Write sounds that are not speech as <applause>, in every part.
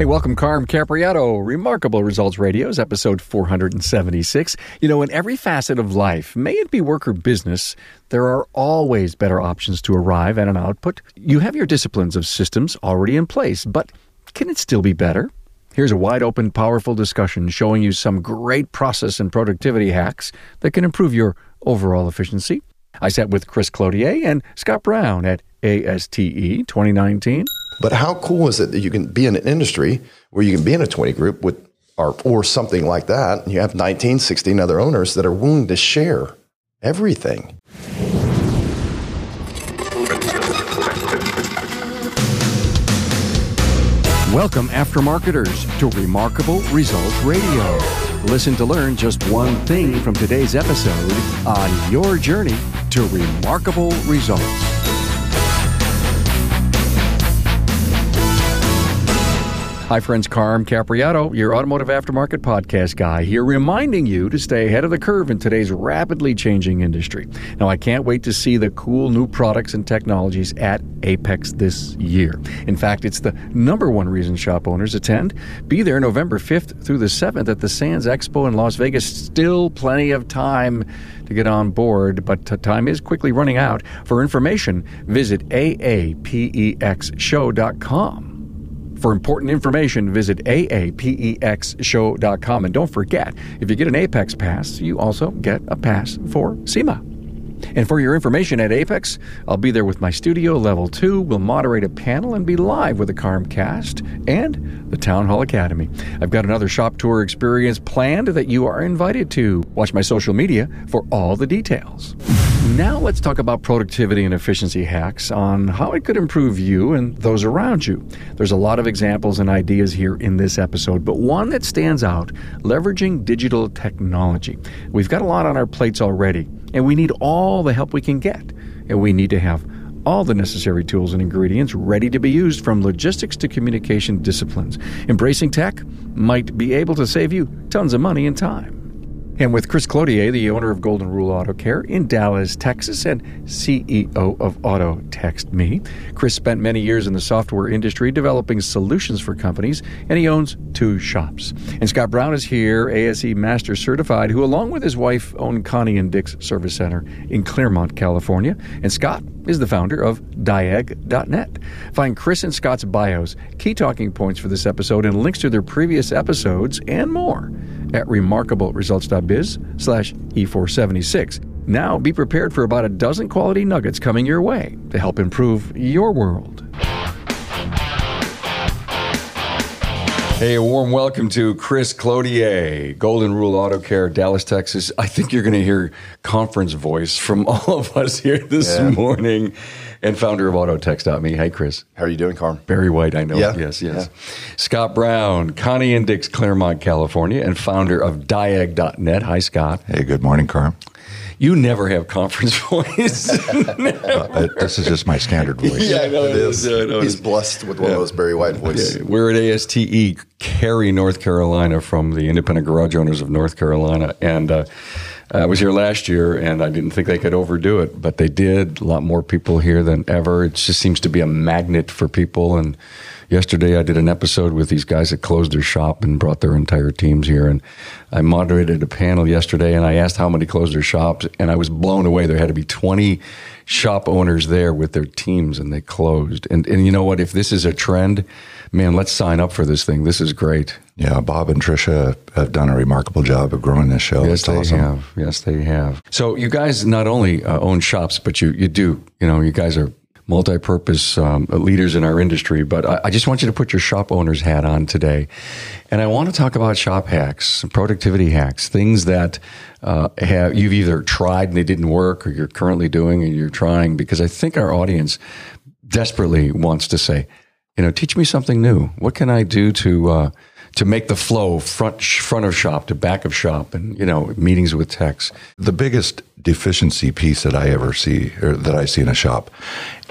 Hey, welcome, Carm Capriotto. Remarkable Results Radio's episode 476. You know, in every facet of life, may it be work or business, there are always better options to arrive at an output. You have your disciplines of systems already in place, but can it still be better? Here's a wide open, powerful discussion showing you some great process and productivity hacks that can improve your overall efficiency. I sat with Chris Cloutier and Scott Brown at ASTE 2019. But how cool is it that you can be in an industry where you can be in a 20 group with or, or something like that, and you have 19, 16 other owners that are willing to share everything. Welcome, aftermarketers, to Remarkable Results Radio. Listen to learn just one thing from today's episode on your journey to remarkable results. Hi, friends. Carm Capriotto, your automotive aftermarket podcast guy, here reminding you to stay ahead of the curve in today's rapidly changing industry. Now, I can't wait to see the cool new products and technologies at AAPEX this year. In fact, it's the number one reason shop owners attend. Be there November 5th through the 7th at the Sands Expo in Las Vegas. Still plenty of time to get on board, but time is quickly running out. For information, visit aapexshow.com. For important information, visit aapexshow.com. And don't forget, if you get an AAPEX pass, you also get a pass for SEMA. And for your information at AAPEX, I'll be there with my studio level 2. We'll moderate a panel and be live with the Carmcast and the Town Hall Academy. I've got another shop tour experience planned that you are invited to. Watch my social media for all the details. Now let's talk about productivity and efficiency hacks on how it could improve you and those around you. There's a lot of examples and ideas here in this episode, but one that stands out leveraging digital technology. We've got a lot on our plates already, and we need all the help we can get. And we need to have all the necessary tools and ingredients ready to be used from logistics to communication disciplines. Embracing tech might be able to save you tons of money and time. And with Chris Cloutier, the owner of Golden Rule Auto Care in Dallas, Texas, and CEO of Auto Text Me, Chris spent many years in the software industry developing solutions for companies, and he owns two shops. And Scott Brown is here, ASE Master Certified, who, along with his wife, own Connie and Dick's Service Center in Claremont, California. And Scott is the founder of Diag.net. Find Chris and Scott's bios, key talking points for this episode, and links to their previous episodes and more at remarkableresults.biz slash E476. Now be prepared for about a dozen quality nuggets coming your way to help improve your world. Hey, a warm welcome to Chris Cloutier, Golden Rule Auto Care, Dallas, Texas. I think you're going to hear conference voice from <laughs> all of us here this yeah. morning and founder of Autotext.me. Hey, Chris. How are you doing, Carm? Barry white, I know. Yeah. Yes, yes. Yeah. Scott Brown, Connie and Dick's, Claremont, California, and founder of Diag.net. Hi, Scott. Hey, good morning, Carm. You never have conference <laughs> voice. <laughs> uh, this is just my standard voice. <laughs> Yeah, I know it is. I know He's blessed with one yeah. of those Barry White voices. Yeah. We're at ASTE, Cary, North Carolina, from the Independent Garage Owners of North Carolina, and. Uh, I was here last year, and I didn't think they could overdo it, but they did. A lot more people here than ever. It just seems to be a magnet for people. And yesterday, I did an episode with these guys that closed their shop and brought their entire teams here. And I moderated a panel yesterday, and I asked how many closed their shops, and I was blown away. There had to be twenty shop owners there with their teams, and they closed. And and you know what? If this is a trend man, let's sign up for this thing. This is great. Yeah, Bob and Tricia have done a remarkable job of growing this show. Yes, it's they awesome. have. Yes, they have. So you guys not only uh, own shops, but you you do. You know, you guys are multi-purpose um, leaders in our industry. But I, I, just want you to put your shop owner's hat on today, and I want to talk about shop hacks, productivity hacks, things that uh, have you've either tried and they didn't work, or you're currently doing and you're trying. Because I think our audience desperately wants to say, you know, teach me something new. What can I do to uh, to make the flow front front of shop to back of shop, and you know, meetings with techs? The biggest deficiency piece that I ever see, or that I see in a shop,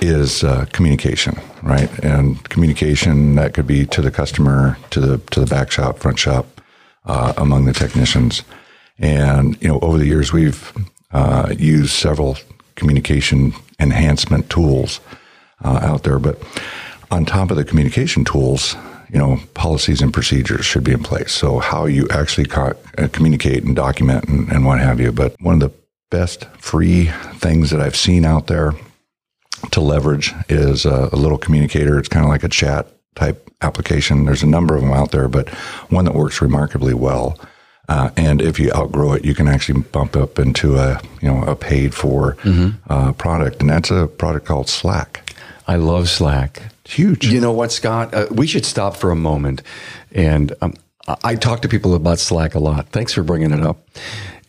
is uh, communication. Right, and communication that could be to the customer, to the to the back shop, front shop, uh, among the technicians. And you know, over the years, we've uh, used several communication enhancement tools uh, out there, but on top of the communication tools, you know, policies and procedures should be in place. So how you actually co- uh, communicate and document and, and what have you. But one of the best free things that I've seen out there to leverage is a, a little communicator. It's kind of like a chat type application. There's a number of them out there, but one that works remarkably well. Uh, and if you outgrow it, you can actually bump up into a you know a paid for mm-hmm. uh, product, and that's a product called Slack. I love Slack. It's huge. You know what, Scott? Uh, we should stop for a moment, and um, I talk to people about Slack a lot. Thanks for bringing it up.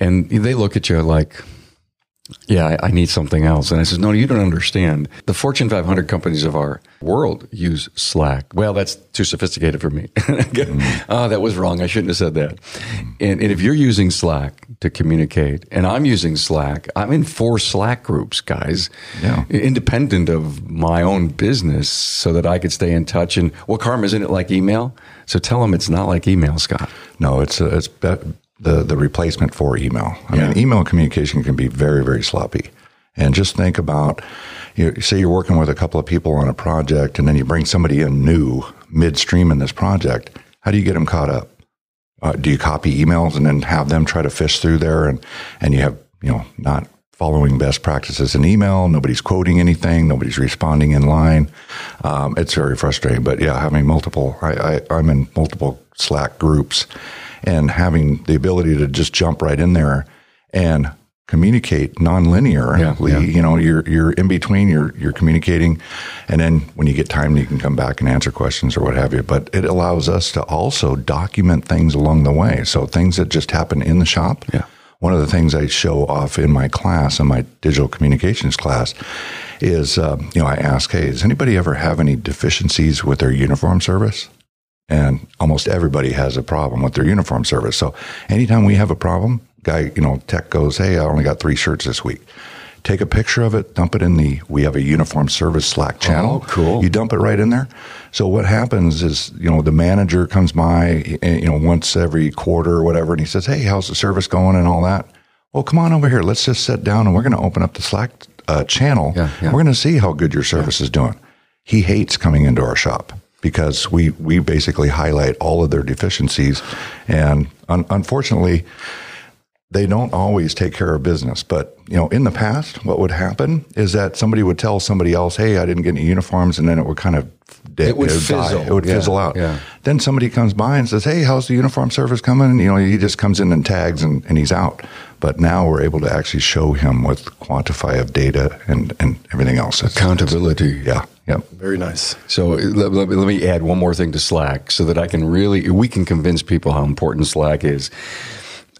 And they look at you like, yeah, I, I, need something else. And I says, no, you don't understand. The Fortune 500 companies of our world use Slack. Well, that's too sophisticated for me. <laughs> mm. Oh, that was wrong. I shouldn't have said that. And, and if you're using Slack to communicate, and I'm using Slack, I'm in four Slack groups, guys, yeah. independent of my own business, so that I could stay in touch. And well, Karma, isn't it like email? So tell them it's not like email, Scott. No, it's uh, it's be- the the replacement for email. I yeah. mean, email communication can be very very sloppy. And just think about, you know, say you're working with a couple of people on a project, and then you bring somebody in new midstream in this project. How do you get them caught up? Uh, do you copy emails and then have them try to fish through there, and and you have you know not following best practices in email. Nobody's quoting anything. Nobody's responding in line. Um, it's very frustrating. But yeah, having multiple, I, I, I'm in multiple Slack groups, and having the ability to just jump right in there and communicate nonlinearly. Yeah, yeah. You know, you're you're in between, you're you're communicating, and then when you get time, you can come back and answer questions or what have you. But it allows us to also document things along the way. So things that just happen in the shop. Yeah. One of the things I show off in my class, in my digital communications class, is uh, you know I ask, hey, does anybody ever have any deficiencies with their uniform service? And almost everybody has a problem with their uniform service. So anytime we have a problem, guy, you know, tech goes, Hey, I only got three shirts this week. Take a picture of it, dump it in the, we have a uniform service Slack channel. Oh, cool. You dump it right in there. So what happens is, you know, the manager comes by, eh, you know, once every quarter or whatever, and he says, Hey, how's the service going and all that? Well, come on over here. Let's just sit down and we're going to open up the Slack uh, channel. Yeah, yeah. We're going to see how good your service yeah. is doing. He hates coming into our shop because we, we basically highlight all of their deficiencies. And un- unfortunately, they don't always take care of business. But, you know, in the past, what would happen is that somebody would tell somebody else, hey, I didn't get any uniforms, and then it would kind of it would, it would fizzle. Die. It would yeah, fizzle out. Yeah. Then somebody comes by and says, hey, how's the uniform service coming? And, you know, he just comes in and tags and, and he's out. But now we're able to actually show him with quantify of data and, and everything else. Accountability. yeah. Yep. Very nice. So let, let, let me add one more thing to Slack so that I can really, we can convince people how important Slack is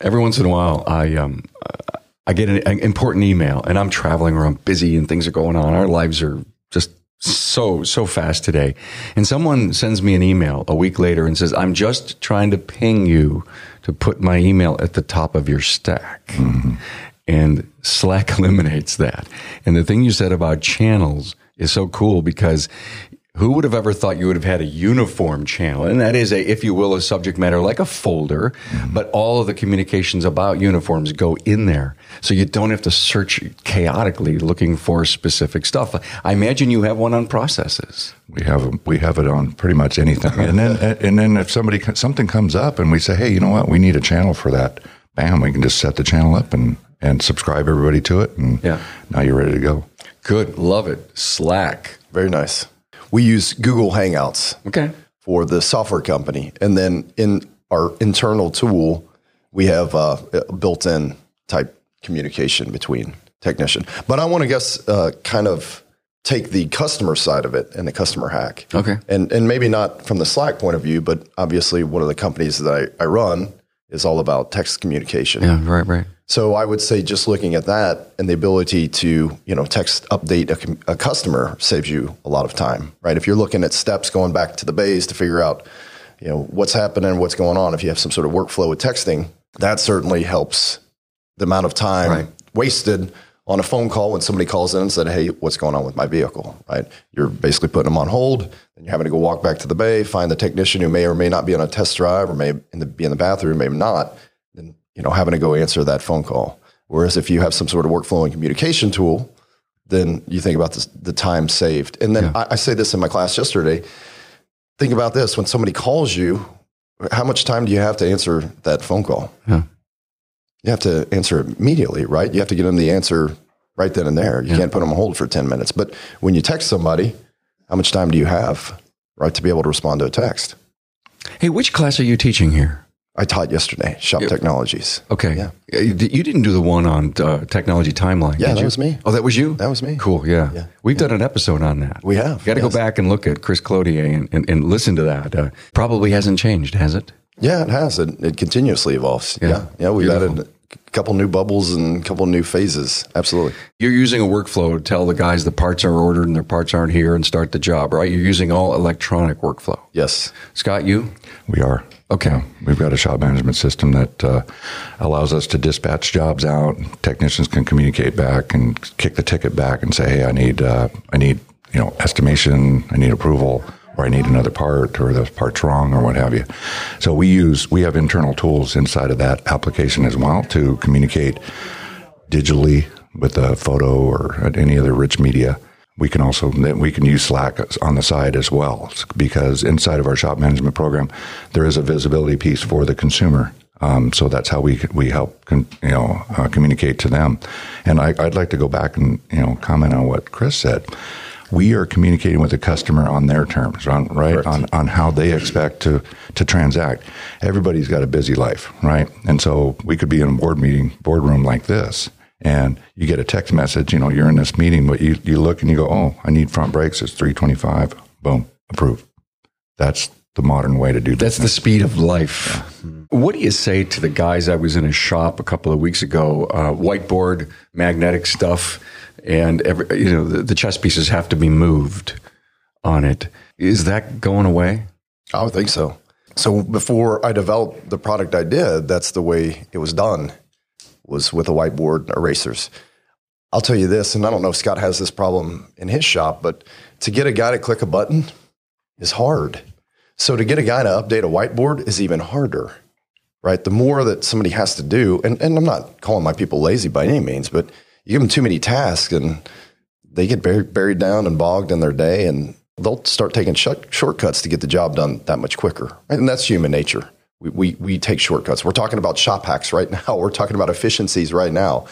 every once in a while, I um, I get an, an, important email, and I'm traveling or I'm busy, and things are going on. Our lives are just so so fast today, and someone sends me an email a week later and says, "I'm just trying to ping you to put my email at the top of your stack." Mm-hmm. And Slack <laughs> eliminates that. And the thing you said about channels is so cool because who would have ever thought you would have had a uniform channel? And that is a, if you will, a subject matter like a folder, mm-hmm. but all of the communications about uniforms go in there. So you don't have to search chaotically looking for specific stuff. I imagine you have one on processes. We have we have it on pretty much anything. and then <laughs> and then if somebody something comes up and we say, "Hey, you know what? We need a channel for that." Bam, we can just set the channel up and and subscribe everybody to it and yeah. now you're ready to go. Good. Love it. Slack. Very nice we use Google Hangouts okay. for the software company. And then in our internal tool, we have uh, built-in type communication between technician. But I want to guess uh, kind of take the customer side of it and the customer hack. Okay. And and maybe not from the Slack point of view, but obviously one of the companies that I, I run is all about text communication. Yeah, right, right. So I would say just looking at that and the ability to, you know, text update a, a, customer saves you a lot of time, right? If you're looking at steps going back to the base to figure out, you know, what's happening, what's going on, if you have some sort of workflow with texting, that certainly helps the amount of time right. wasted on a phone call when somebody calls in and said, "Hey, what's going on with my vehicle?" Right? You're basically putting them on hold, and you're having to go walk back to the bay, find the technician who may or may not be on a test drive, or may be in the bathroom, maybe not, you know having to go answer that phone call. Whereas if you have some sort of workflow and communication tool, then you think about this, the time saved. And then yeah. I, I say this in my class yesterday: think about this: when somebody calls you, how much time do you have to answer that phone call? Yeah. You have to answer immediately, right? You have to get them the answer right then and there. You can't put them on hold for 10 minutes. But when you text somebody, how much time do you have, right, to be able to respond to a text? Hey, which class are you teaching here? I taught yesterday, Shop Technologies. Okay. Yeah. Uh, You didn't do the one on uh, technology timeline. Yeah, that you? was me. Oh, that was you? That was me. Cool. Yeah. Yeah. We've done an episode on that. We have, Got to yes. go back and look at Chris Cloutier and, and, and listen to that. Uh, probably hasn't changed, has it? Yeah, it has. It, it continuously evolves. Yeah. Yeah. Yeah. we've Beautiful. added couple new bubbles and a couple new phases. Absolutely. You're using a workflow to tell the guys the parts are ordered and their parts aren't here and start the job, right? You're using all electronic workflow. Yes. Scott, you? We are. Okay. We've got a shop management system that uh, allows us to dispatch jobs out. Technicians can communicate back and kick the ticket back and say, "Hey, I need, uh, I need, you know, estimation. I need approval, or I need another part, or the part's wrong, or what have you." So we use we have internal tools inside of that application as well to communicate digitally with a photo or any other rich media. We can also we can use Slack on the side as well because inside of our shop management program, there is a visibility piece for the consumer. Um, so that's how we we help con, you know uh, communicate to them. And I, I'd like to go back and you know comment on what Chris said. We are communicating with the customer on their terms, on, right? Correct. On on how they expect to to transact. Everybody's got a busy life, right? And so we could be in a board meeting, boardroom like this, and you get a text message. You know, you're in this meeting, but you you look and you go, "Oh, I need front brakes. It's three twenty five. Boom, approved." That's the modern way to do That's the speed of life. What do you say to the guys? I was in a shop a couple of weeks ago, uh, whiteboard, magnetic stuff, and every, you know the, the chess pieces have to be moved on it. Is that going away? I would think so. So before I developed the product I did, that's the way it was done, was with a whiteboard and erasers. I'll tell you this, and I don't know if Scott has this problem in his shop, but to get a guy to click a button is hard. So to get a guy to update a whiteboard is even harder, right? The more that somebody has to do, and, and I'm not calling my people lazy by any means, but you give them too many tasks and they get buried, buried down and bogged in their day and they'll start taking short, shortcuts to get the job done that much quicker. Right? And that's human nature. We, we, we take shortcuts. We're talking about shop hacks <laughs> right now. We're talking about efficiencies right now.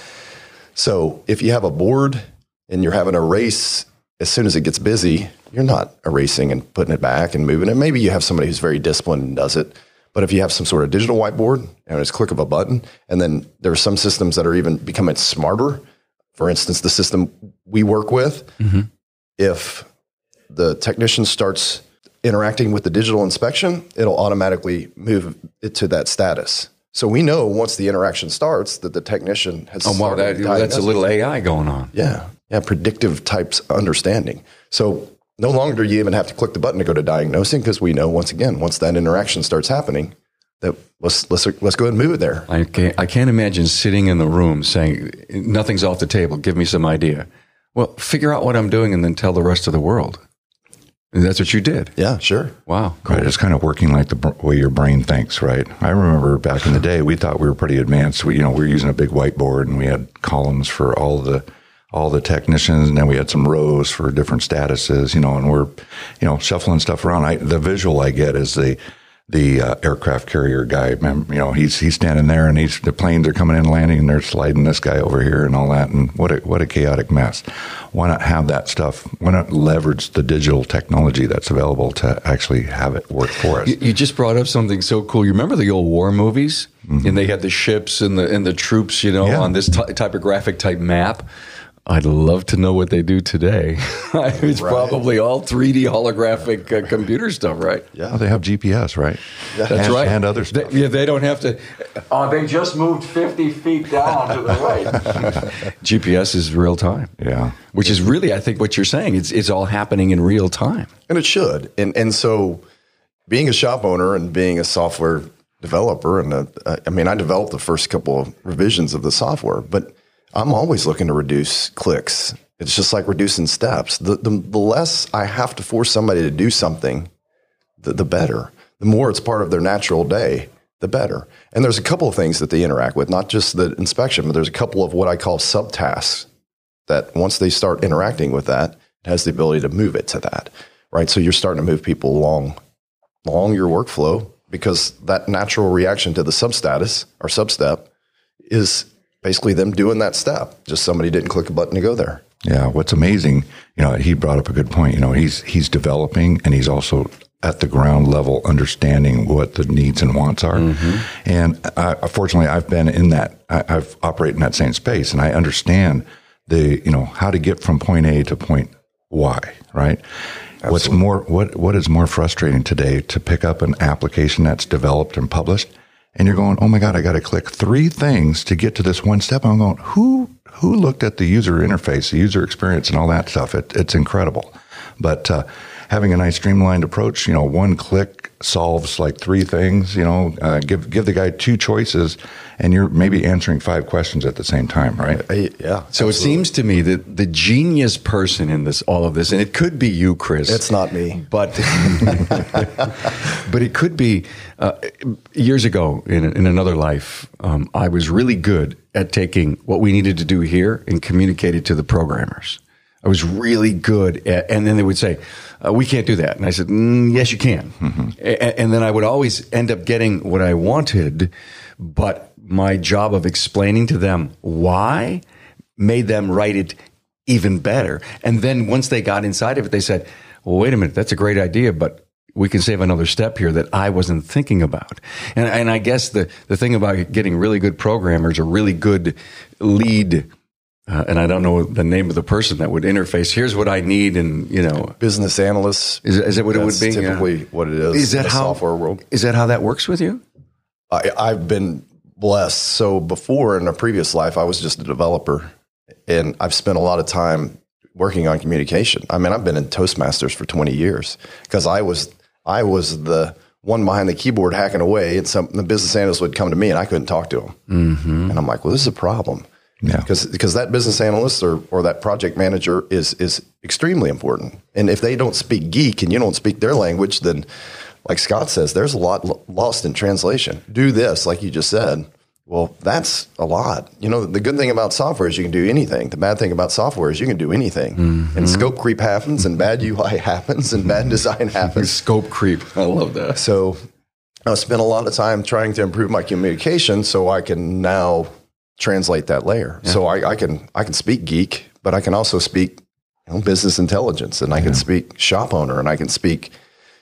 So if you have a board and you're having a race, as soon as it gets busy, you're not erasing and putting it back and moving it. Maybe you have somebody who's very disciplined and does it. But if you have some sort of digital whiteboard and it's click of a button, and then there are some systems that are even becoming smarter. For instance, the system we work with, mm-hmm. if the technician starts interacting with the digital inspection, it'll automatically move it to that status. So we know once the interaction starts that the technician has. Oh, wow, that, that's a little AI going on. Yeah, yeah, predictive types understanding. So no longer do you even have to click the button to go to diagnosing because we know once again once that interaction starts happening that let's let's let's go ahead and move it there. I can't, I can't imagine sitting in the room saying, nothing's off the table. Give me some idea. Well, figure out what I'm doing and then tell the rest of the world. And that's what you did. Yeah, sure. Wow. Right, it's kind of working like the way your brain thinks, right? I remember back in the day, we thought we were pretty advanced. We, you know, we were using a big whiteboard, and we had columns for all the all the technicians, and then we had some rows for different statuses, you know, and we're, you know, shuffling stuff around. I, the visual I get is the the uh, aircraft carrier guy. mem- You know, he's he's standing there, and he's the planes are coming in, landing, and they're sliding this guy over here, and all that. And what a what a chaotic mess. Why not have that stuff? Why not leverage the digital technology that's available to actually have it work for us? You, you just brought up something so cool. You remember the old war movies, and they had the ships and the and the troops, you know, Yeah. on this ty- typographic type map. I'd love to know what they do today. <laughs> it's probably all 3D holographic uh, computer stuff, right? Yeah. Oh, they have GPS, right? That's and, right. And other They- yeah, they don't have to. Oh, they just moved 50 feet down to the right. <laughs> GPS is real time. yeah. Which is really, I think, what you're saying. It's, it's all happening in real time. And it should. And and so being a shop owner and being a software developer and a, I mean I developed the first couple of revisions of the software, but I'm always looking to reduce clicks. It's just like reducing steps. The the, the less I have to force somebody to do something, the, the better. The more it's part of their natural day, the better. And there's a couple of things that they interact with, not just the inspection, but there's a couple of what I call subtasks that once they start interacting with that, it has the ability to move it to that, right? So you're starting to move people along along your workflow because that natural reaction to the substatus or substep is basically them doing that step. Just somebody didn't click a button to go there. Yeah, what's amazing, you know, he brought up a good point. You know, he's he's developing and he's also at the ground level understanding what the needs and wants are. Mm-hmm. And I, fortunately, I've been in that. I, I've operated in that same space, and I understand the you know how to get from point A to point Y. Right. Absolutely. What's more what what is more frustrating today to pick up an application that's developed and published, and you're going, oh my god, I got to click three things to get to this one step. I'm going, who who looked at the user interface, the user experience, and all that stuff? It, it's incredible, but. Uh, having a nice streamlined approach. You know, one click solves like three things. You know, uh, give give the guy two choices, and you're maybe answering five questions at the same time, right? Uh, yeah. So absolutely. it seems to me that the genius person in this, all of this, and it could be you, Chris. It's not me, but <laughs> but it could be. Uh, years ago, in in another life, um, I was really good at taking what we needed to do here and communicate it to the programmers. I was really good at, and then they would say, uh, "We can't do that," and I said, mm, "Yes, you can." Mm-hmm. A- and then I would always end up getting what I wanted, but my job of explaining to them why made them write it even better. And then once they got inside of it, they said, "Well, wait a minute, that's a great idea, but." We can save another step here that I wasn't thinking about. And, and I guess the, the thing about getting really good programmers or really good lead uh, and I don't know the name of the person that would interface. Here's what I need, and you know, business analysts. Is, is that what it would be? Typically, yeah. what it is. Is that how software world? Is that how that works with you? I, I've been blessed. So before in a previous life, I was just a developer, and I've spent a lot of time working on communication. I mean, I've been in Toastmasters for 20 years because I was I was the one behind the keyboard hacking away, and some the business analyst would come to me, and I couldn't talk to him, mm-hmm. and I'm like, well, this is a problem. Yeah. Because because that business analyst or, or that project manager is is extremely important. And if they don't speak geek and you don't speak their language, then like Scott says, there's a lot lost in translation. Do this, like you just said. Well, that's a lot. You know, the good thing about software is you can do anything. The bad thing about software is you can do anything. Mm-hmm. And scope creep happens, and bad UI <laughs> happens, and bad design happens. <laughs> scope creep. I love that. So I spent a lot of time trying to improve my communication so I can now translate that layer. Yeah. So I, I, can I can speak geek, but I can also speak you know, business intelligence, and I can speak shop owner, and I can speak.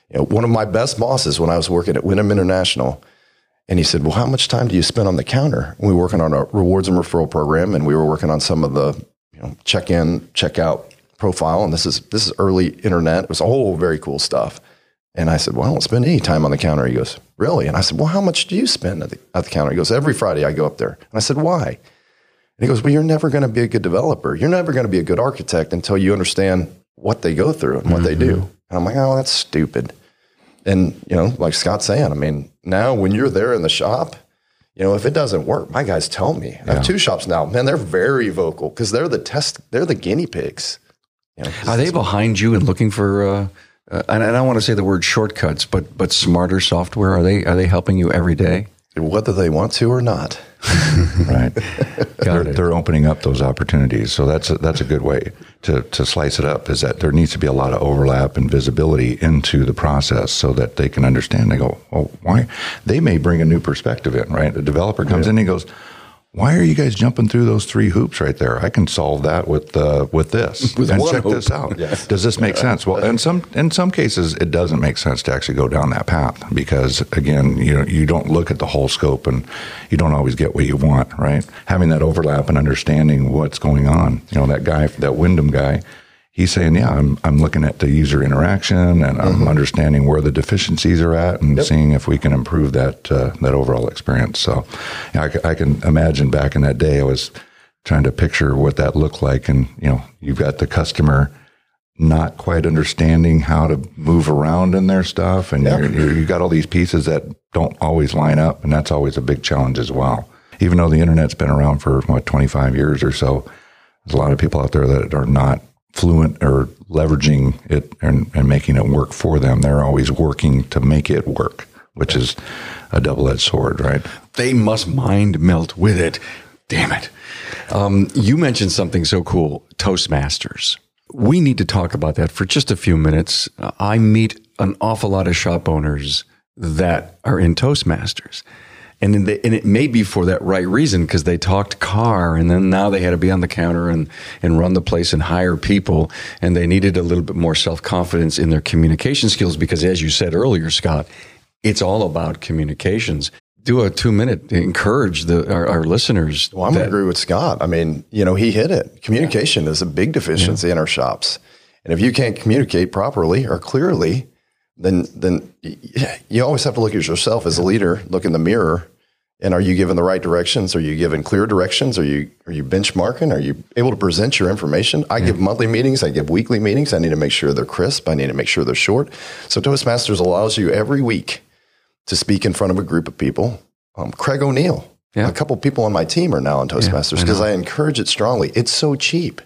You know, one of my best bosses when I was working at Wyndham International, and he said, "Well, how much time do you spend on the counter?" we were working on a rewards and referral program, and we were working on some of the you know check in, check out profile, and this is this is early internet. It was all very cool stuff. And I said, Well, I don't spend any time on the counter. He goes, Really? And I said, Well, how much do you spend at the, at the counter? He goes, Every Friday I go up there. And I said, Why? And he goes, Well, you're never going to be a good developer. You're never going to be a good architect until you understand what they go through and what mm-hmm. they do. And I'm like, Oh, that's stupid. And, you know, like Scott's saying, I mean, now when you're there in the shop, you know, if it doesn't work, my guys tell me. I have two shops now. Man, they're very vocal because they're the test, they're the guinea pigs. You know, Are they behind you and looking for uh, uh, and I don't want to say the word shortcuts, but but smarter software are they are they helping you every day? Whether they want to or not, <laughs> right? they're, they're, opening up those opportunities, so that's a, that's a good way to to slice it up. Is that there needs to be a lot of overlap and visibility into the process, so that they can understand. They go, oh, why? They may bring a new perspective in, right? A developer comes yeah. in and he goes why are you guys jumping through those three hoops right there? I can solve that with uh, with this <laughs> with and check hoop. this out. Yes. Does this make sense? Well, in some in some cases, it doesn't make sense to actually go down that path because again, you know, you don't look at the whole scope and you don't always get what you want. Right? Having that overlap and understanding what's going on. You know, that guy, that Wyndham guy he's saying, yeah, I'm, I'm looking at the user interaction and I'm mm-hmm. understanding where the deficiencies are at and yep. seeing if we can improve that, uh, that overall experience. So I, I, can imagine back in that day, I was trying to picture what that looked like. And, you know, you've got the customer not quite understanding how to move around in their stuff. And yep. you're, you're, you got all these pieces that don't always line up. And that's always a big challenge as well. Even though the internet's been around for what, 25 years or so, there's a lot of people out there that are not fluent or leveraging it and, and making it work for them. They're always working to make it work, which is a double edged sword, right? They must mind melt with it. Damn it. Um, you mentioned something so cool Toastmasters. We need to talk about that for just a few minutes. I meet an awful lot of shop owners that are in Toastmasters. And, they, and it may be for that right reason because they talked car and then now they had to be on the counter and, and run the place and hire people and they needed a little bit more self confidence in their communication skills because as you said earlier, Scott, it's all about communications do a two minute encourage the our, our listeners. Well, I'm going to agree with Scott. I mean, you know, he hit it. Communication yeah. is a big deficiency yeah. in our shops, and if you can't communicate properly or clearly, then then you always have to look at yourself as a leader. Look in the mirror, and are you given the right directions? Are you given clear directions? Are you are you benchmarking? Are you able to present your information? I yeah. give monthly meetings. I give weekly meetings. I need to make sure they're crisp. I need to make sure they're short. So Toastmasters allows you every week to speak in front of a group of people. Um, Craig O'Neill, yeah. a couple people on my team are now in Toastmasters because yeah, I, I, encourage it strongly. It's so cheap.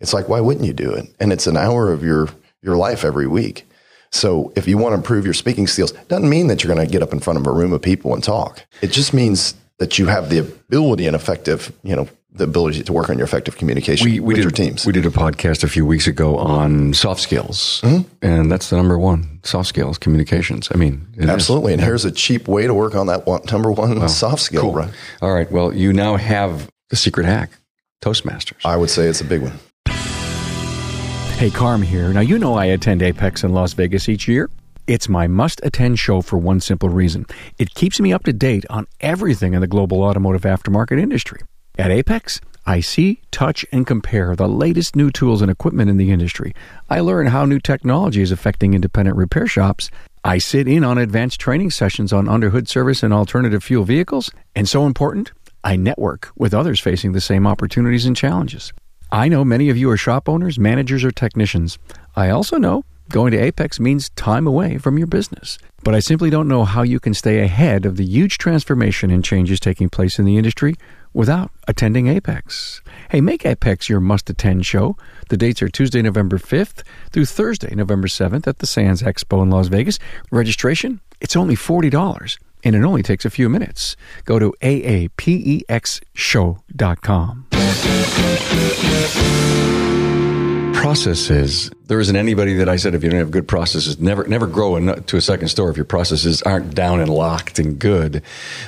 It's like, why wouldn't you do it? And it's an hour of your, your life every week. So if you want to improve your speaking skills, doesn't mean that you're going to get up in front of a room of people and talk. It just means that you have the ability and effective, you know, the ability to work on your effective communication we, we with did, your teams. We did a podcast a few weeks ago on soft skills, mm-hmm. and that's the number one soft skills communications. I mean, absolutely. Is. And here's a cheap way to work on that one, number one well, soft skill. Cool. Right? All right. Well, you now have the secret hack, Toastmasters. I would say it's a big one. Hey, Carm here. Now you know I attend AAPEX in Las Vegas each year. It's my must attend show for one simple reason. It keeps me up to date on everything in the global automotive aftermarket industry. At AAPEX, I see, touch, and compare the latest new tools and equipment in the industry. I learn how new technology is affecting independent repair shops. I sit in on advanced training sessions on underhood service and alternative fuel vehicles. And so important, I network with others facing the same opportunities and challenges. I know many of you are shop owners, managers, or technicians. I also know going to AAPEX means time away from your business. But I simply don't know how you can stay ahead of the huge transformation and changes taking place in the industry without attending AAPEX. Hey, make AAPEX your must attend show. The dates are Tuesday, November 5th through Thursday, November 7th at the Sands Expo in Las Vegas. Registration, it's only $40 and it only takes a few minutes. Go to aapexshow.com processes, there isn't anybody that I said if you don't have good processes, never never grow to a second store if your processes aren't down and locked and good.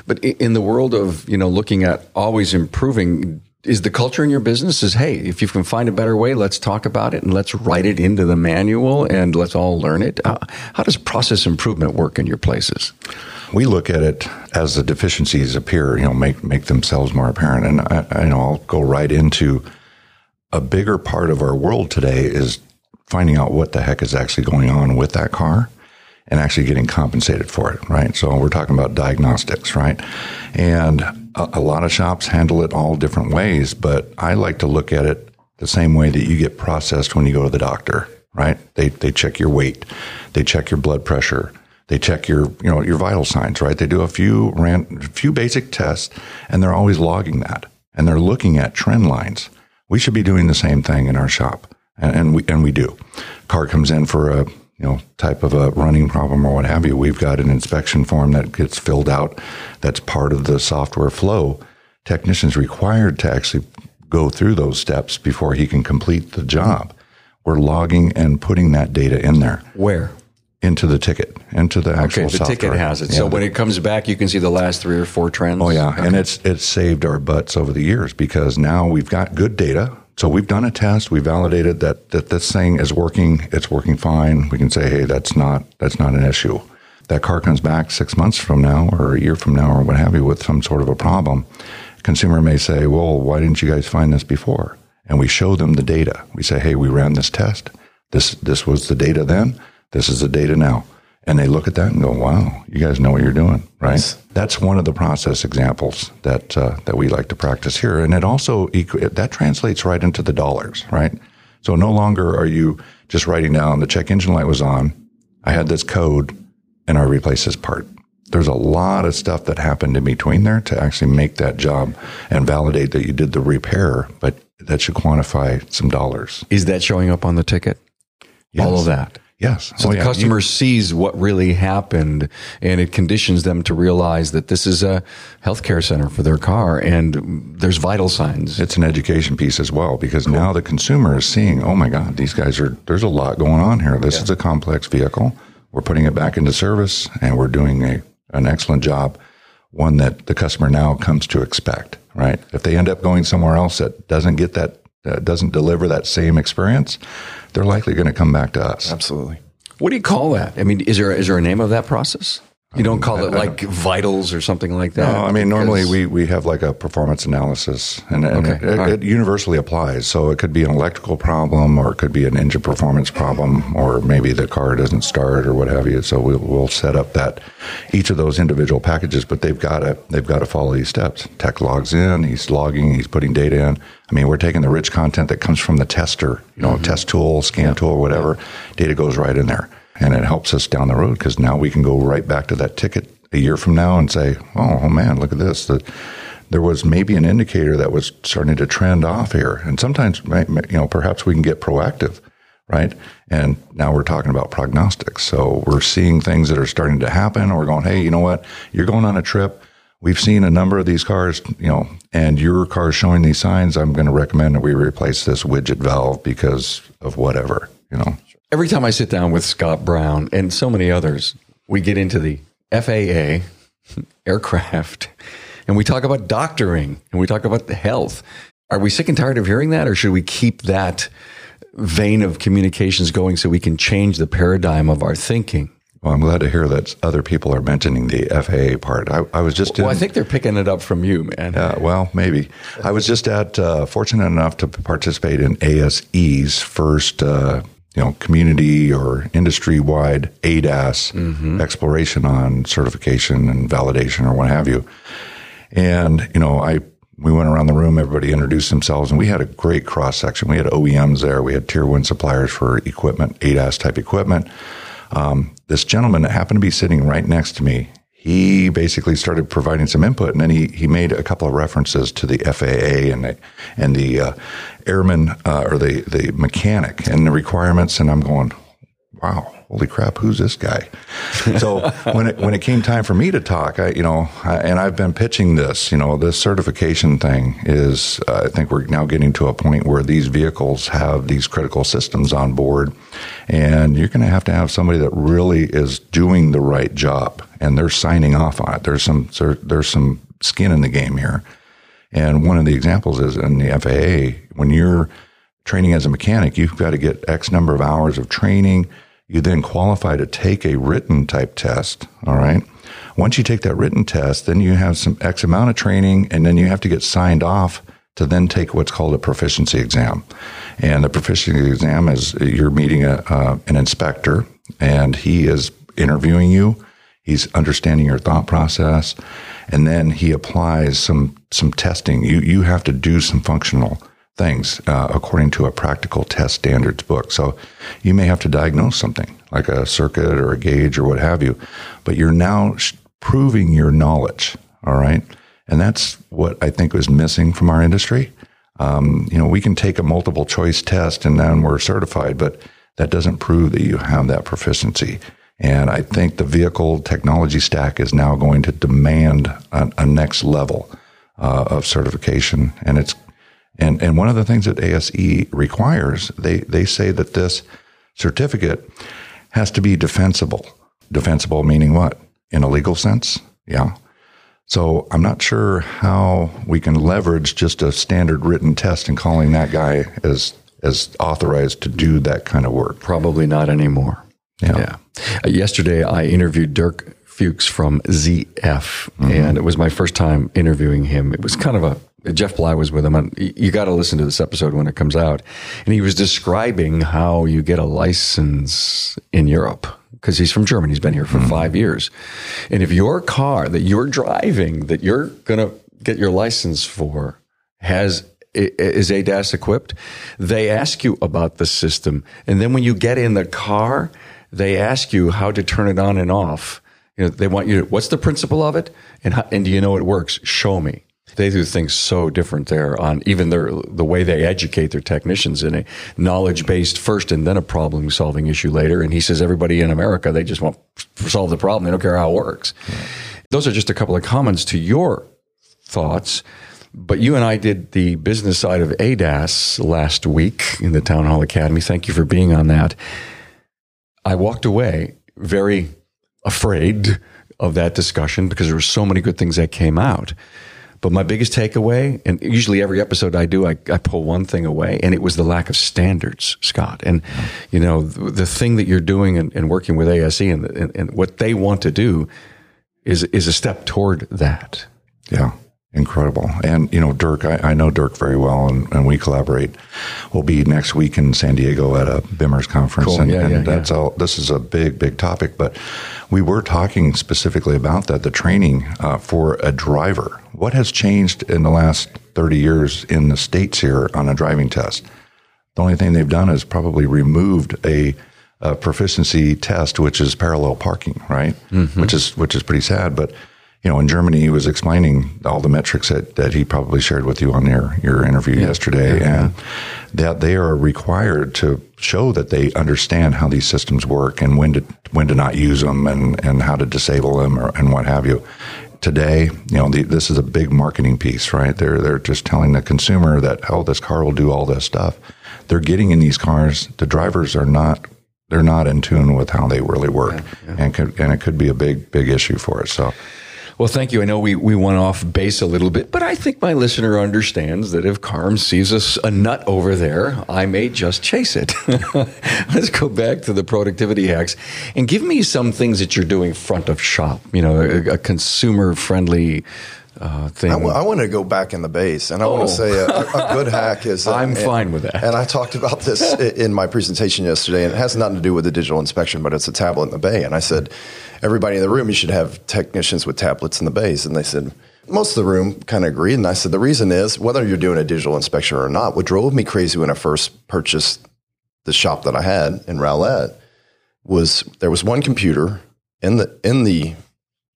But in the world of you know looking at always improving, is the culture in your business is hey if you can find a better way let's talk about it and let's write it into the manual and let's all learn it uh, how does process improvement work in your places we look at it as the deficiencies appear you know make make themselves more apparent and I, I know i'll go right into a bigger part of our world today is finding out what the heck is actually going on with that car and actually getting compensated for it, right? So we're talking about diagnostics, right? And a, a, lot of shops handle it all different ways, but I like to look at it the same way that you get processed when you go to the doctor, right? They, they check your weight, they check your blood pressure, they check your, you know, your vital signs, right? They do a few ran, few basic tests and they're always logging that and they're looking at trend lines. We should be doing the same thing in our shop, and, and we and we do. Car comes in for a you know type of a running problem or what have you. We've got an inspection form that gets filled out. That's part of the software flow. Technicians required to actually go through those steps before he can complete the job. We're logging and putting that data in there. Where? Into the ticket, into the actual okay, the software. ticket has it. Yeah, so when it comes back, you can see the last three or four trends. Oh yeah, okay. and it's it's saved our butts over the years because now we've got good data. So we've done a test, we validated that that this thing is working. It's working fine. We can say, hey, that's not that's not an issue. That car comes back six months from now, or a year from now, or what have you, with some sort of a problem. Consumer may say, well, why didn't you guys find this before? And we show them the data. We say, hey, we ran this test. This this was the data then this is the data now. And they look at that and go, wow, you guys know what you're doing, right? Yes. That's one of the process examples that, uh, that we like to practice here. And it also, that translates right into the dollars, right? So no longer are you just writing down the check engine light was on. I had this code and I replaced this part. There's a lot of stuff that happened in between there to actually make that job and validate that you did the repair, but that should quantify some dollars. Is that showing up on the ticket? Yes. All of that. Yes. So Oh, the yeah. customer sees what really happened and it conditions them to realize that this is a healthcare center for their car and there's vital signs. It's an education piece as well because now the consumer is seeing, oh my God, these guys are, there's a lot going on here. This is a complex vehicle. We're putting it back into service and we're doing a, an excellent job, one that the customer now comes to expect, right? If they end up going somewhere else that doesn't get that, that doesn't deliver that same experience, they're likely going to come back to us. Absolutely. What do you call that? I mean, is there is there a name of that process? You don't call it like vitals or something like that. No, I mean normally we, we have like a performance analysis, and, and Okay, it, all right. it universally applies. So it could be an electrical problem, or it could be an engine performance problem, or maybe the car doesn't start, or what have you. So we'll, we'll set up that each of those individual packages, but they've got to they've got to follow these steps. Tech logs in, he's logging, he's putting data in. I mean, we're taking the rich content that comes from the tester, you know, Mm-hmm. test tool, scan tool, whatever. Data goes right in there, and it helps us down the road because now we can go right back to that ticket a year from now and say, oh, oh man, look at this. The, there was maybe an indicator that was starting to trend off here. And sometimes, you know, perhaps we can get proactive, right? And now we're talking about prognostics. So we're seeing things that are starting to happen. Or we're going, hey, you know what? You're going on a trip. We've seen a number of these cars, you know, and your car is showing these signs. I'm going to recommend that we replace this widget valve because of whatever, you know. Every time I sit down with Scott Brown and so many others, we get into the FAA, <laughs> aircraft, and we talk about doctoring and we talk about the health. Are we sick and tired of hearing that, or should we keep that vein of communications going so we can change the paradigm of our thinking? Well, I'm glad to hear that other people are mentioning the FAA part. I, I was just in, Well, I think they're picking it up from you, man. Uh, well, maybe. I was just at uh, fortunate enough to participate in ASE's first, uh, you know, community or industry-wide ADAS exploration on certification and validation or what have you. And you know, I we went around the room. Everybody introduced themselves, and we had a great cross section. We had OEMs there. We had tier one suppliers for equipment, ADAS type equipment. Um, this gentleman that happened to be sitting right next to me, he basically started providing some input, and then he he made a couple of references to the FAA and the and the uh, airman uh, or the the mechanic and the requirements, and I'm going, wow, holy crap, who's this guy? So <laughs> when it when it came time for me to talk, I you know, I, and I've been pitching this, you know, this certification thing is, uh, I think we're now getting to a point where these vehicles have these critical systems on board, and you're going to have to have somebody that really is doing the right job, and they're signing off on it. There's some there, there's some skin in the game here. And one of the examples is in the FAA, when you're training as a mechanic, you've got to get X number of hours of training. You then qualify to take a written type test. All right. Once you take that written test, then you have some X amount of training, and then you have to get signed off to then take what's called a proficiency exam. And the proficiency exam is you're meeting a, uh, an inspector, and he is interviewing you. He's understanding your thought process, and then he applies some some testing. You you have to do some functional things uh, according to a practical test standards book. So you may have to diagnose something like a circuit or a gauge or what have you, but you're now sh- proving your knowledge. All right, and that's what I think was missing from our industry. Um, you know, we can take a multiple choice test and then we're certified, but that doesn't prove that you have that proficiency. And I think the vehicle technology stack is now going to demand a, a next level uh, of certification. And it's and and one of the things that ASE requires, they they say that this certificate has to be defensible. Defensible meaning what? In a legal sense? Yeah. So I'm not sure how we can leverage just a standard written test and calling that guy as as authorized to do that kind of work. Probably not anymore. Yeah. Yeah. Uh, yesterday, I interviewed Dirk Fuchs from ZF, and it was my first time interviewing him. It was kind of a Jeff Bly was with him, and you got to listen to this episode when it comes out. And he was describing how you get a license in Europe because he's from Germany. He's been here for mm-hmm. five years, and if your car that you're driving that you're gonna get your license for has is ADAS equipped, they ask you about the system, and then when you get in the car, they ask you how to turn it on and off. You know, they want you. To, what's the principle of it, and how, and do you know it works? Show me. They do things so different there on even their the way they educate their technicians in a knowledge based first and then a problem solving issue later. And he says everybody in America they just want to solve the problem. They don't care how it works. Those are just a couple of comments to your thoughts. But you and I did the business side of ADAS last week in the Town Hall Academy. Thank you for being on that. I walked away very afraid of that discussion because there were so many good things that came out. But my biggest takeaway, and usually every episode I do, I, I, pull one thing away, and it was the lack of standards, Scott. And, you know, the, the thing that you're doing and, and working with ASE and, and, and, what they want to do is, is a step toward that. Yeah. Incredible. And, you know, Dirk, I, I know Dirk very well and, and, we collaborate. We'll be next week in San Diego at a BIMERS conference. Cool. And, yeah, and yeah, that's yeah. all, this is a big, big topic, but we were talking specifically about that, the training uh, for a driver. What has changed in the last 30 years in the States here on a driving test? The only thing they've done is probably removed a, a proficiency test, which is parallel parking, right? Mm-hmm. Which is, which is pretty sad, but you know, in Germany, he was explaining all the metrics that, that he probably shared with you on your, your interview yeah, yesterday, yeah, and yeah. that they are required to show that they understand how these systems work and when to when to not use them and, and how to disable them or, and what have you. Today, you know, the, this is a big marketing piece, right? They're they're just telling the consumer that oh, this car will do all this stuff. They're getting in these cars. The drivers are not they're not in tune with how they really work, and could, and it could be a big big issue for us. So. Well, thank you. I know we, we went off base a little bit, but I think my listener understands that if Carm sees us a nut over there, I may just chase it. <laughs> Let's go back to the productivity hacks and give me some things that you're doing front of shop, you know, a, a consumer friendly uh, thing. I, w- I want to go back in the base, and I oh. want to say a, a, good hack is. <laughs> I'm and, fine with that. And I talked about this in my presentation yesterday, and it has nothing to do with the digital inspection, but it's a tablet in the bay. And I said, everybody in the room, you should have technicians with tablets in the bays. And they said, most of the room kind of agreed. And I said, the reason is whether you're doing a digital inspection or not, what drove me crazy when I first purchased the shop that I had in Rowlett was there was one computer in the in the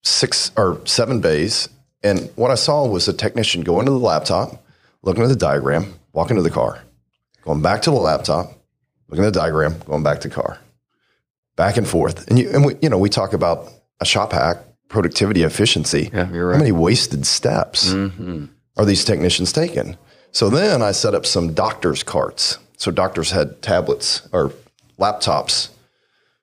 six or seven bays, and what I saw was a technician go into the laptop, looking at the diagram, walking to the car, going back to the laptop, looking at the diagram, going back to the car back and forth. And you, and we, you know, we talk about a shop hack, productivity, efficiency. Yeah, you're right. How many wasted steps mm-hmm. are these technicians taking? So then I set up some doctors' carts. So doctors had tablets or laptops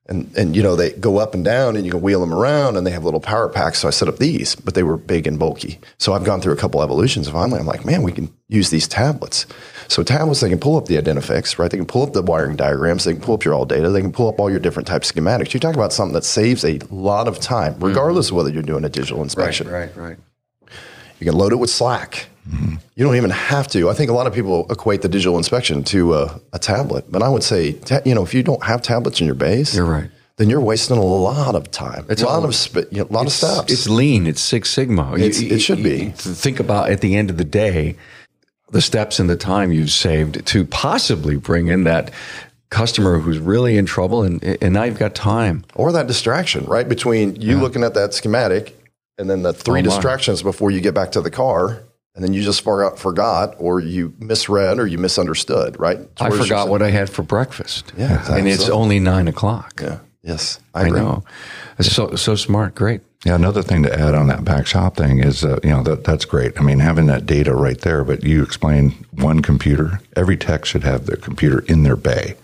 and and you know they go up and down and you can wheel them around and they have little power packs. So i set up these but they were big and bulky. So i've gone through a couple evolutions finally i'm like man we can use these tablets. So tablets they can pull up the identifix right? They can pull up the wiring diagrams. They can pull up your ALLDATA. They can pull up all your different type schematics. You're talking about something that saves a lot of time regardless mm-hmm. of whether you're doing a digital inspection. Right right right. You can load it with slack Mm-hmm. You don't even have to. I think a lot of people equate the digital inspection to a, a tablet, but I would say, ta- you know, if you don't have tablets in your base, you're right. Then you're wasting a lot of time. It's a lot of sp- you know, a lot of steps. It's lean. It's Six Sigma. It's, you, it should you, be. think about at the end of the day, the steps and the time you've saved to possibly bring in that customer who's really in trouble, and and now you've got time or that distraction right between you yeah. looking at that schematic and then the three oh distractions before you get back to the car and then you just forgot, forgot or you misread or you misunderstood, right? I forgot what I had for breakfast. Yeah, exactly. and it's so, only nine o'clock. Yeah. Yes, I, I know. It's so so smart. Great. Yeah. Another thing to add on that back shop thing is, uh, you know, that that's great. I mean, having that data right there. But you explain one computer. Every tech should have their computer in their bay,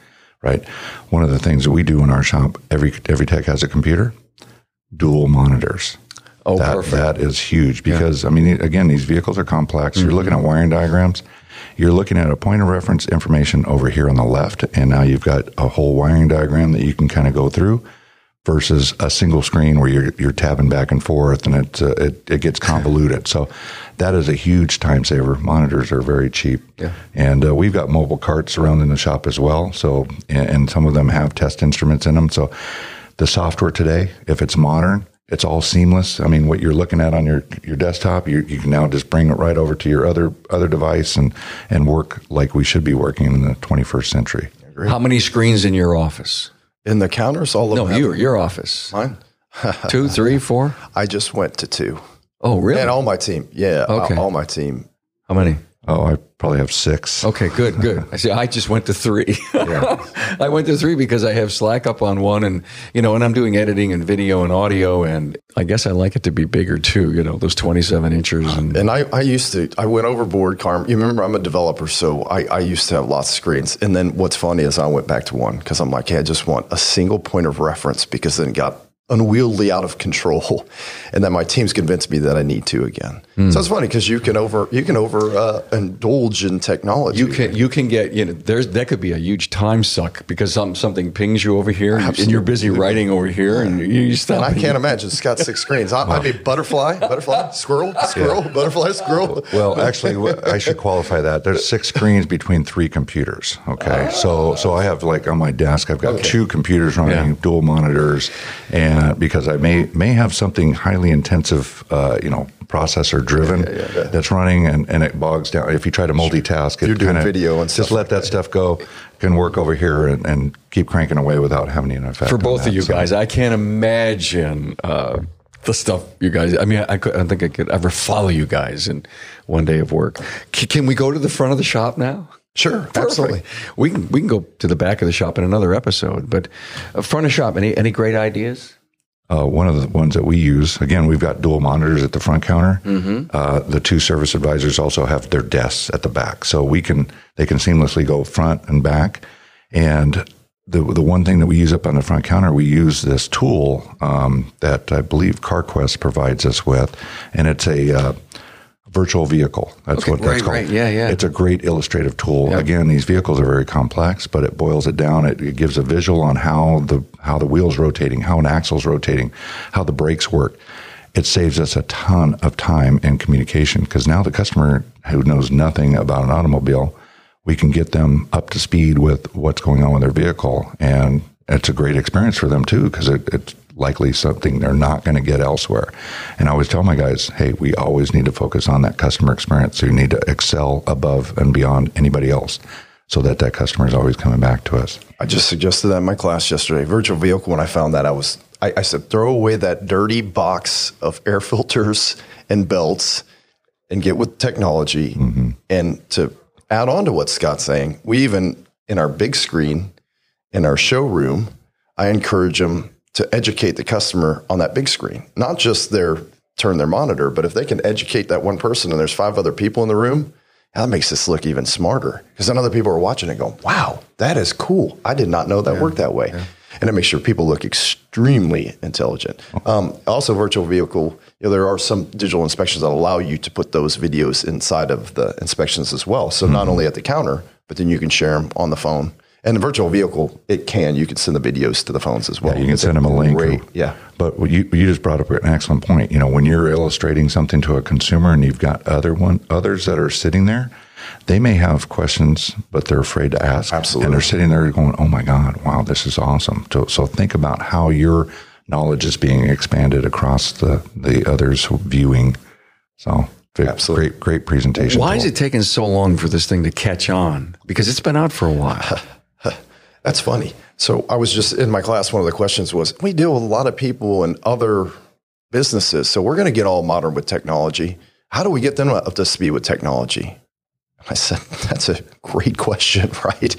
right? One of the things that we do in our shop, every every tech has a computer, dual monitors. Oh, that, perfect. That is huge because, yeah. I mean, again, these vehicles are complex. Mm-hmm. You're looking at wiring diagrams. You're looking at a point of reference information over here on the left, and now you've got a whole wiring diagram that you can kind of go through versus a single screen where you're, you're tabbing back and forth and it, uh, it, it, gets convoluted. so that is a huge time saver. Monitors are very cheap. Yeah. And uh, we've got mobile carts around in the shop as well. So, and, and some of them have test instruments in them. So the software today, if it's modern, it's all seamless. I mean, what you're looking at on your your desktop, you, you can now just bring it right over to your other other device and and work like we should be working in the 21st century. How many screens in your office? In the counters, all of no, them. No, your your office. Mine. <laughs> two, three, four. I just went to two. Oh, really? And all my team. Yeah. Okay. All my team. How many? Oh, I probably have six. Okay, good, good. I <laughs> see. I just went to three. <laughs> I went to three because I have Slack up on one, and you know, and I'm doing editing and video and audio, and I guess I like it to be bigger too. You know, those 27 inches. And And I, I used to, I went overboard, Carm. You remember, I'm a developer, so I, I used to have lots of screens. And then what's funny is I went back to one because I'm like, hey, I just want a single point of reference because then it got unwieldy out of control. <laughs> And then my team's convinced me that I need to again. Hmm. So it's funny because you can over, you can over uh, indulge in technology. you can you can get you know there's that could be a huge time suck because some, something pings you over here and, and you're busy writing over here and you, you stop. And I can't imagine it's got six <laughs> screens. I, I'd be butterfly, butterfly, <laughs> squirrel, squirrel, butterfly, squirrel. Well, actually, I should qualify that. There's six screens between three computers. Okay, so so I have like on my desk, I've got two computers running, Yeah. dual monitors, and because I may may have something highly intensive, uh, you know, processor driven that's running, and, and it bogs down. If you try to multitask, it You're doing kinda- video and just let like that stuff go. Can work over here and, and keep cranking away without having an effect for on both that. of you So- guys. I can't imagine uh, the stuff you guys. I mean, I, could, I don't think I could ever follow you guys in one day of work. C- can we go to the front of the shop now? Sure, absolutely. We can we can go to the back of the shop in another episode. But uh, front of shop, any any great ideas? Uh, one of the ones that we use, again, we've got dual monitors at the front counter. Uh, the two service advisors also have their desks at the back, so we can they can seamlessly go front and back. And the the one thing that we use up on the front counter, we use this tool um, that I believe CarQuest provides us with, and it's a uh, virtual vehicle. That's Okay, what that's right, called. right. Yeah, yeah. It's a great illustrative tool. Again, these vehicles are very complex, but it boils it down. It, it gives a visual on how the how the wheel's rotating, how an axle's rotating, how the brakes work. It saves us a ton of time and communication because now the customer who knows nothing about an automobile, we can get them up to speed with what's going on with their vehicle, and it's a great experience for them too because it, it's likely something they're not going to get elsewhere. And I always tell my guys, hey, we always need to focus on that customer experience. So you need to excel above and beyond anybody else so that that customer is always coming back to us. I just suggested that in my class yesterday. Virtual vehicle. When I found that, I was I, I said throw away that dirty box of <laughs> air filters and belts, and get with technology. Mm-hmm. And to add on to what Scott's saying, we even in our big screen in our showroom, I encourage them to educate the customer on that big screen, not just their turn their monitor, but if they can educate that one person and there's five other people in the room, that makes this look even smarter because then other people are watching it going, wow, that is cool. I did not know that worked that way. And it makes sure people look extremely intelligent. Um, also, virtual vehicle, you know, there are some digital inspections that allow you to put those videos inside of the inspections as well. So not only at the counter, but then you can share them on the phone. And the virtual vehicle, it can. You can send the videos to the phones as well. You can It's send them a link. Great, yeah. But you you just brought up an excellent point. You know, when you're illustrating something to a consumer and you've got other one others that are sitting there, they may have questions, but they're afraid to ask. Absolutely. And they're sitting there going, "Oh my God, wow, this is awesome." So, so think about how your knowledge is being expanded across the the others viewing. So, Absolutely. great great presentation. Why is it taking so long for this thing to catch on? Because it's been out for a while. <laughs> That's funny. So I was just in my class. One of the questions was, we deal with a lot of people and other businesses. So we're going to get all modern with technology. How do we get them up to speed with technology? I said, <laughs> that's a great question, <laughs> right?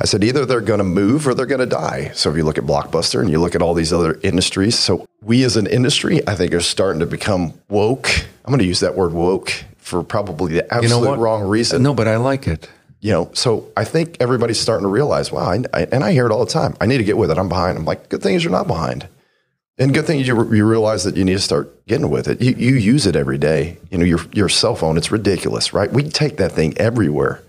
I said, either they're going to move or they're going to die. So if you look at Blockbuster and you look at all these other industries, so we as an industry, I think are starting to become woke. I'm going to use that word woke for probably the You know absolute wrong reason No, but I like it. You know, so I think everybody's starting to realize, wow, I, I, and I hear it all the time. I need to get with it. I'm behind. I'm like, good thing is you're not behind. And good thing you, you realize that you need to start getting with it. You, you use it every day. You know, your, your cell phone, it's ridiculous, right? We take that thing everywhere.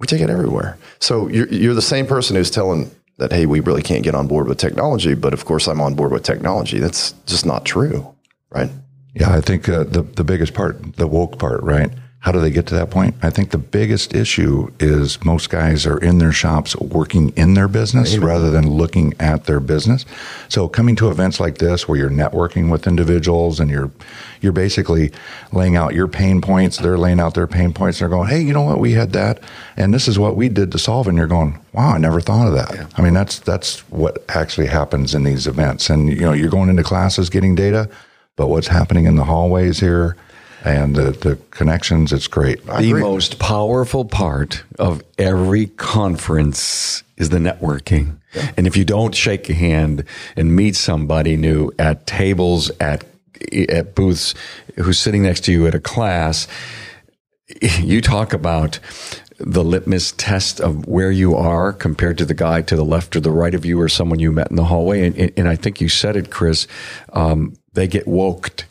We take it everywhere. So you're, you're the same person who's telling that, hey, we really can't get on board with technology. But of course, I'm on board with technology. That's just not true, right? Yeah, I think uh, the the biggest part, the woke part, right? How do they get to that point? I think the biggest issue is most guys are in their shops working in their business rather than looking at their business. So coming to events like this where you're networking with individuals and you're you're basically laying out your pain points, they're laying out their pain points, they're going, "Hey, you know what? We had that and this is what we did to solve." And you're going, "Wow, I never thought of that." I mean, that's that's what actually happens in these events. And you know, you're going into classes getting data but what's happening in the hallways here and the, the connections, it's great. The most powerful part of every conference is the networking. Yeah. And if you don't shake a hand and meet somebody new at tables, at at booths, who's sitting next to you at a class, <laughs> you talk about the litmus test of where you are compared to the guy to the left or the right of you or someone you met in the hallway. And, and I think you said it, Chris. Um, they get woked.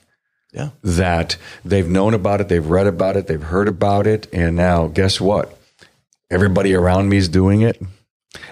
Yeah. That they've known about it, they've read about it, they've heard about it, and now guess what? Everybody around me is doing it.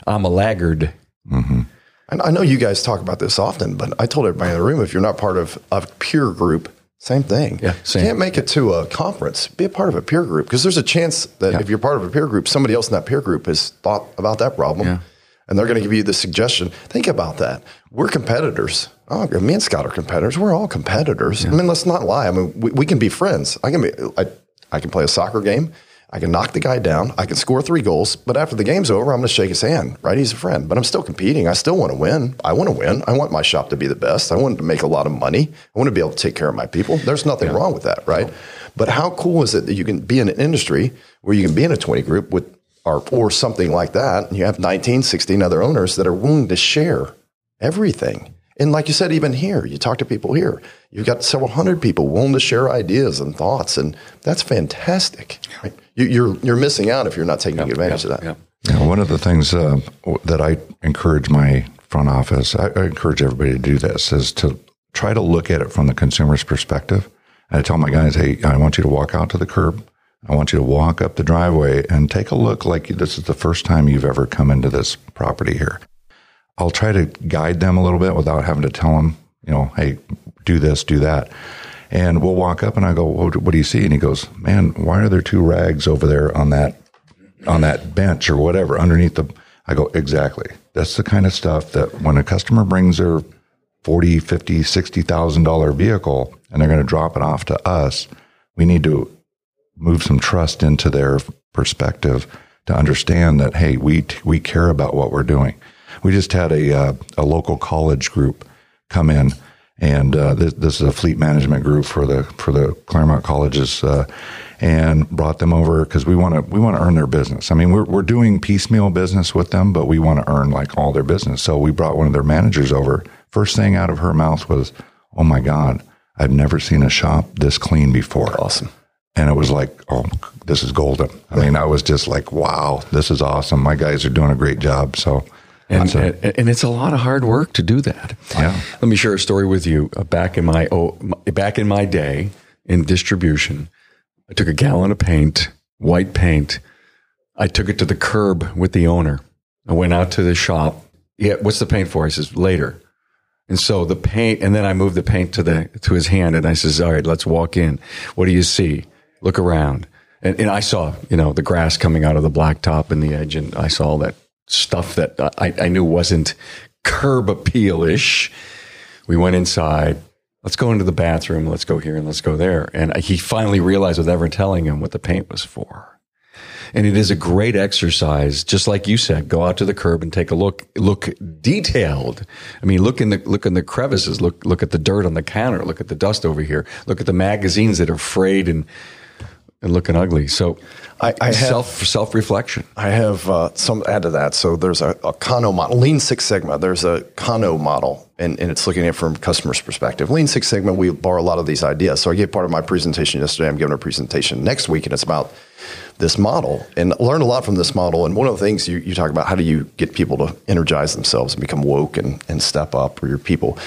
I'm a laggard. Mm-hmm. I know you guys talk about this often, but I told everybody in the room if you're not part of a peer group, same thing. Yeah, same. You can't make it to a conference. Be a part of a peer group because there's a chance that yeah. if you're part of a peer group, somebody else in that peer group has thought about that problem. Yeah. And they're going to give you the suggestion. Think about that. We're competitors. Oh, me and Scott are competitors. We're all competitors. Yeah. I mean, let's not lie. I mean, we, we can be friends. I can be. I, I can play a soccer game. I can knock the guy down. I can score three goals. But after the game's over, I'm going to shake his hand, right? He's a friend. But I'm still competing. I still want to win. I want to win. I want my shop to be the best. I want to make a lot of money. I want to be able to take care of my people. There's nothing yeah. wrong with that, right? But how cool is it that you can be in an industry where you can be in a 20 group with or, or something like that, and you have 19, 16 other owners that are willing to share everything. And like you said, even here, you talk to people here. You've got several hundred people willing to share ideas and thoughts, and that's fantastic. Right? You, are you're, you're missing out if you're not taking yep, advantage yep, of that. Yep. Yeah, one of the things uh, that I encourage my front office, I, I, encourage everybody to do this, is to try to look at it from the consumer's perspective. And I tell my guys, hey, I want you to walk out to the curb. I want you to walk up the driveway and take a look like this is the first time you've ever come into this property here. I'll try to guide them a little bit without having to tell them, you know, hey, do this, do that. And we'll walk up and I go, well, what do you see? And he goes, man, why are there two rags over there on that, on that bench or whatever underneath the, I go, exactly. That's the kind of stuff that when a customer brings their 40, 50, $60,000 vehicle and they're going to drop it off to us, we need to move some trust into their perspective to understand that, hey, we, we care about what we're doing. We just had a, uh, a local college group come in and uh, this, this, is a fleet management group for the for the Claremont colleges, uh, and brought them over because we want to we want to earn their business. I mean, we're we're doing piecemeal business with them, but we want to earn like all their business. So we brought one of their managers over. First thing out of her mouth was, "Oh my God, I've never seen a shop this clean before." Awesome. And it was like, oh, this is golden. I mean, I was just like, wow, this is awesome. My guys are doing a great job. So and, and, and, it's a lot of hard work to do that. Yeah. Let me share a story with you. Uh, back in my oh, back in my day in distribution, I took a gallon of paint, white paint. I took it to the curb with the owner. I went out to the shop. Yeah, what's the paint for? He says later. And so the paint, and then I moved the paint to the to his hand, and I says, "All right, let's walk in. What do you see? Look around." And, and I saw, you know, the grass coming out of the blacktop and the edge, and I saw that stuff that I, I knew wasn't curb appeal ish. We went inside. Let's go into the bathroom. Let's go here and let's go there. And he finally realized without ever telling him what the paint was for. And it is a great exercise, just like you said. Go out to the curb and take a look. Look detailed. I mean, look in the look in the crevices. Look look at the dirt on the counter. Look at the dust over here. Look at the magazines that are frayed and and looking ugly. So I, I have, self self reflection. I have uh, some add to that. So there's a, a Kano model, Lean Six Sigma. There's a Kano model, and, and it's looking at it from customer's perspective. Lean Six Sigma, we borrow a lot of these ideas. So I gave part of my presentation yesterday. I'm giving a presentation next week, and it's about this model and learn a lot from this model. And one of the things you, you talk about, how do you get people to energize themselves and become woke and, and step up for your people?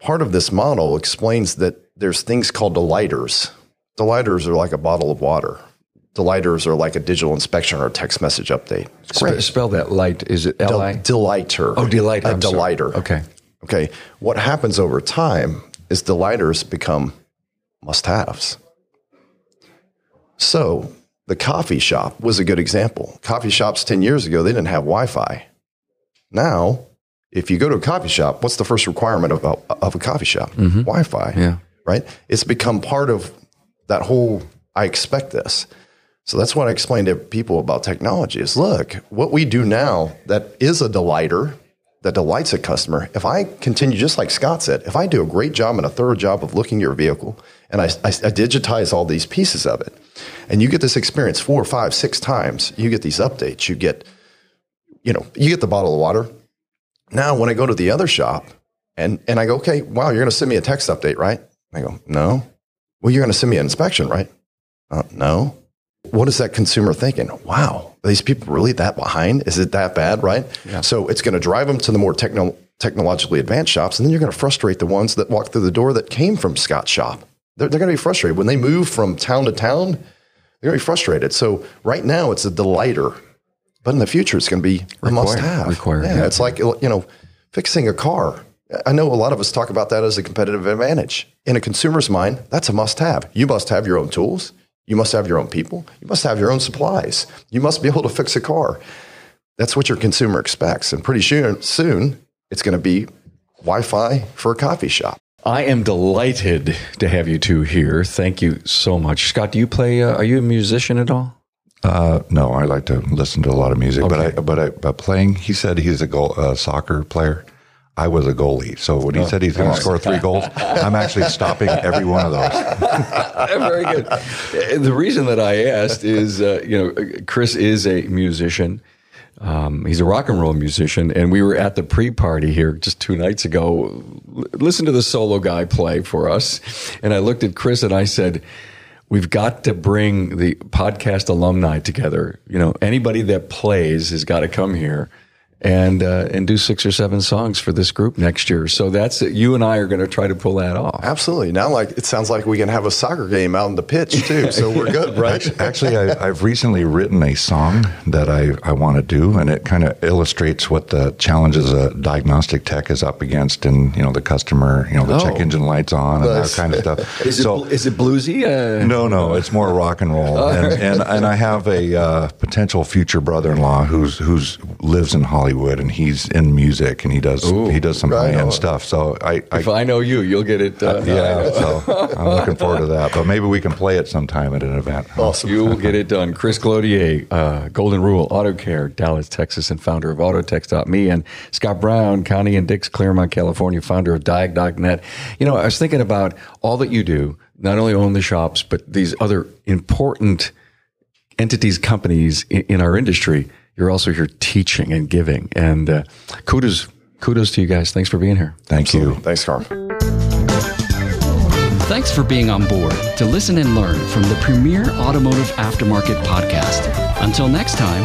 Part of this model explains that there's things called delighters Delighters are like a bottle of water. Delighters are like a digital inspection or a text message update. Spe- spell that light. Is it L I? delighter. Oh, delight. A delighter. Okay. Okay. What happens over time is delighters become must haves. So the coffee shop was a good example. Coffee shops 10 years ago, they didn't have Wi Fi. Now, if you go to a coffee shop, what's the first requirement of a, of a coffee shop? Mm-hmm. Wi Fi. Yeah. Right? It's become part of that whole I expect this. So that's what I explain to people about technology is look, what we do now that is a delighter that delights a customer, if I continue, just like Scott said, if I do a great job and a thorough job of looking at your vehicle and I, I, I digitize all these pieces of it, and you get this experience four, five, six times, you get these updates, you get, you know, you get the bottle of water. Now, when I go to the other shop and, and I go, okay, wow, you're going to send me a text update, right? I go, no. Well, you're going to send me an inspection, right? Uh, no. What is that consumer thinking? Wow, these people really that behind? Is it that bad, right? Yeah. So it's going to drive them to the more techno- technologically advanced shops, and then you're going to frustrate the ones that walk through the door that came from Scott's shop. They're, they're going to be frustrated when they move from town to town. They're going to be frustrated. So right now it's a delighter, but in the future it's going to be a must-have. required, Yeah, yeah. it's like you know, fixing a car. I know a lot of us talk about that as a competitive advantage. In a consumer's mind, that's a must-have. You must have your own tools. You must have your own people. You must have your own supplies. You must be able to fix a car. That's what your consumer expects. And pretty soon, soon it's going to be Wi-Fi for a coffee shop. I am delighted to have you two here. Thank you so much. Scott, do you play, uh, are you a musician at all? Uh, no, I like to listen to a lot of music, but I Okay. but I but playing. He said he's a goal, uh, soccer player. I was a goalie, so when Oh, he said he's going to score three goals, I'm actually stopping every one of those. <laughs> Very good. The reason that I asked is, uh, you know, Chris is a musician. Um, he's a rock and roll musician, and we were at the pre-party here just two nights ago. L- listen to the solo guy play for us, and I looked at Chris and I said, "We've got to bring the podcast alumni together. You know, anybody that plays has got to come here." And uh, and do six or seven songs for this group next year. So that's it. You and I are going to try to pull that off. Absolutely. Now, like it sounds like we can have a soccer game out on the pitch too. So we're good, <laughs> right? Actually, I, I've recently written a song that I, I want to do, and it kind of illustrates what the challenges a diagnostic tech is up against, and you know the customer, you know the Oh. check engine lights on and that kind of stuff. <laughs> Is it is it bluesy? Uh, No, no, it's more rock and roll, <laughs> and and, and I have a uh, potential future brother-in-law who's who's lives in Hollywood, and he's in music, and he does he does some high end stuff. So I, I If I know you, you'll get it. Uh, yeah, so I'm looking forward to that. But maybe we can play it sometime at an event. Awesome. You will get it done. Chris Cloutier, uh, Golden Rule Auto Care, Dallas, Texas, and founder of Autotex.me, and Scott Brown, Connie and Dick's, Claremont, California, founder of Diag.net. You know, I was thinking about all that you do, not only own the shops, but these other important entities, companies in, in our industry. You're also here teaching and giving. And uh, kudos, kudos to you guys. Thanks for being here. Thank you. Thanks, Carm. Thanks for being on board to listen and learn from the premier automotive aftermarket podcast. Until next time,